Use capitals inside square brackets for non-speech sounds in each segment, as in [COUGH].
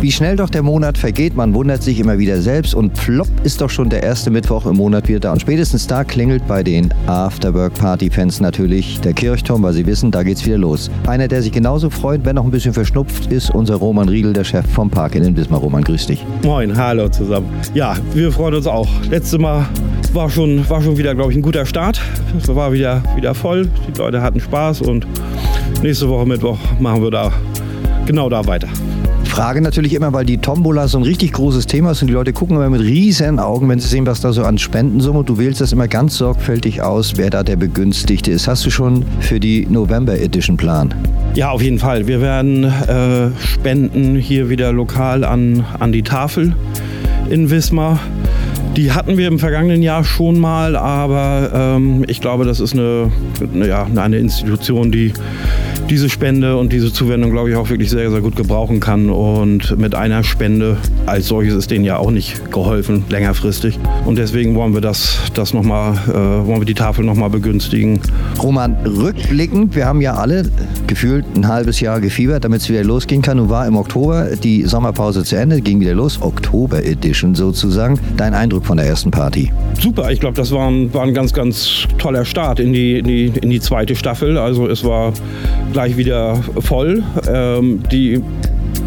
Wie schnell doch der Monat vergeht, man wundert sich immer wieder selbst und plopp ist doch schon der erste Mittwoch im Monat wieder da. Und spätestens da klingelt bei den Afterwork-Party-Fans natürlich der Kirchturm, weil sie wissen, da geht's wieder los. Einer, der sich genauso freut, wenn auch ein bisschen verschnupft, ist unser Roman Riedel, der Chef vom Park in Wismar. Roman, grüß dich. Moin, hallo zusammen. Ja, wir freuen uns auch. Letztes Mal war schon, war schon wieder, glaube ich, ein guter Start. Es war wieder, wieder voll. Die Leute hatten Spaß und nächste Woche Mittwoch machen wir da genau da weiter. Frage natürlich immer, weil die Tombola so ein richtig großes Thema ist und die Leute gucken immer mit riesen Augen, wenn sie sehen, was da so an Spendensumme. Du wählst das immer ganz sorgfältig aus, wer da der Begünstigte ist. Hast du schon für die November Edition Plan? Ja, auf jeden Fall. Wir werden äh, spenden hier wieder lokal an, an die Tafel in Wismar. Die hatten wir im vergangenen Jahr schon mal, aber ähm, ich glaube, das ist eine, ja, eine Institution, die diese Spende und diese Zuwendung, glaube ich, auch wirklich sehr, sehr gut gebrauchen kann. Und mit einer Spende als solches ist denen ja auch nicht geholfen, längerfristig. Und deswegen wollen wir das, das noch mal, äh, wollen wir die Tafel nochmal begünstigen. Roman, rückblickend, wir haben ja alle gefühlt ein halbes Jahr gefiebert, damit es wieder losgehen kann. Nun war im Oktober die Sommerpause zu Ende, ging wieder los, Oktober Edition sozusagen. Dein Eindruck von der ersten Party? Super, ich glaube, das war ein, war ein ganz, ganz toller Start in die, in die, in die zweite Staffel. Also es war gleich wieder voll. Ähm, die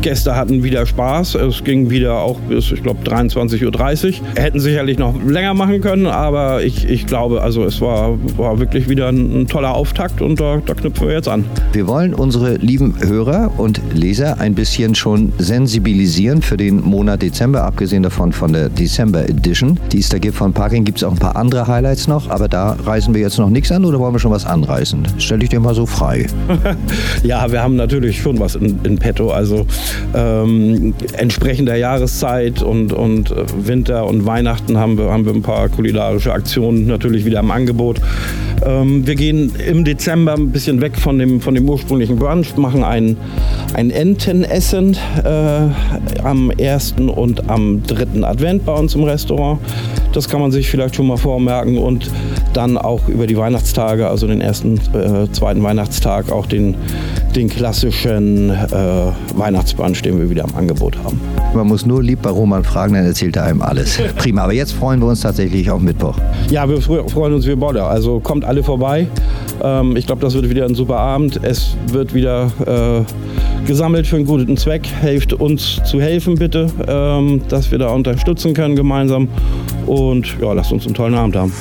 Gäste hatten wieder Spaß. Es ging wieder auch bis, ich glaube, 23.30 Uhr. Hätten sicherlich noch länger machen können, aber ich, ich glaube, also es war, war wirklich wieder ein, ein toller Auftakt und da, da knüpfen wir jetzt an. Wir wollen unsere lieben Hörer und Leser ein bisschen schon sensibilisieren für den Monat Dezember, abgesehen davon von der December Edition, die es da gibt von Parking. Gibt es auch ein paar andere Highlights noch, aber da reißen wir jetzt noch nichts an oder wollen wir schon was anreißen? Stell dich dir mal so frei. [LAUGHS] ja, wir haben natürlich schon was in, in petto. Also ähm, entsprechend der Jahreszeit und, und äh, Winter und Weihnachten haben wir, haben wir ein paar kulinarische Aktionen natürlich wieder im Angebot. Ähm, wir gehen im Dezember ein bisschen weg von dem, von dem ursprünglichen Brunch, machen ein, ein Entenessen äh, am ersten und am dritten Advent bei uns im Restaurant. Das kann man sich vielleicht schon mal vormerken und dann auch über die Weihnachtstage, also den ersten, äh, zweiten Weihnachtstag, auch den, den klassischen äh, Weihnachtsbrunch, den wir wieder im Angebot haben. Man muss nur lieb bei Roman fragen, dann erzählt er einem alles. [LAUGHS] Prima, aber jetzt freuen wir uns tatsächlich auf Mittwoch. Ja, wir freuen uns wie Bolle. Also kommt alle vorbei. Ähm, ich glaube, das wird wieder ein super Abend. Es wird wieder äh, gesammelt für einen guten Zweck. Helft uns zu helfen, bitte, ähm, dass wir da unterstützen können gemeinsam. Und ja, lasst uns einen tollen Abend haben.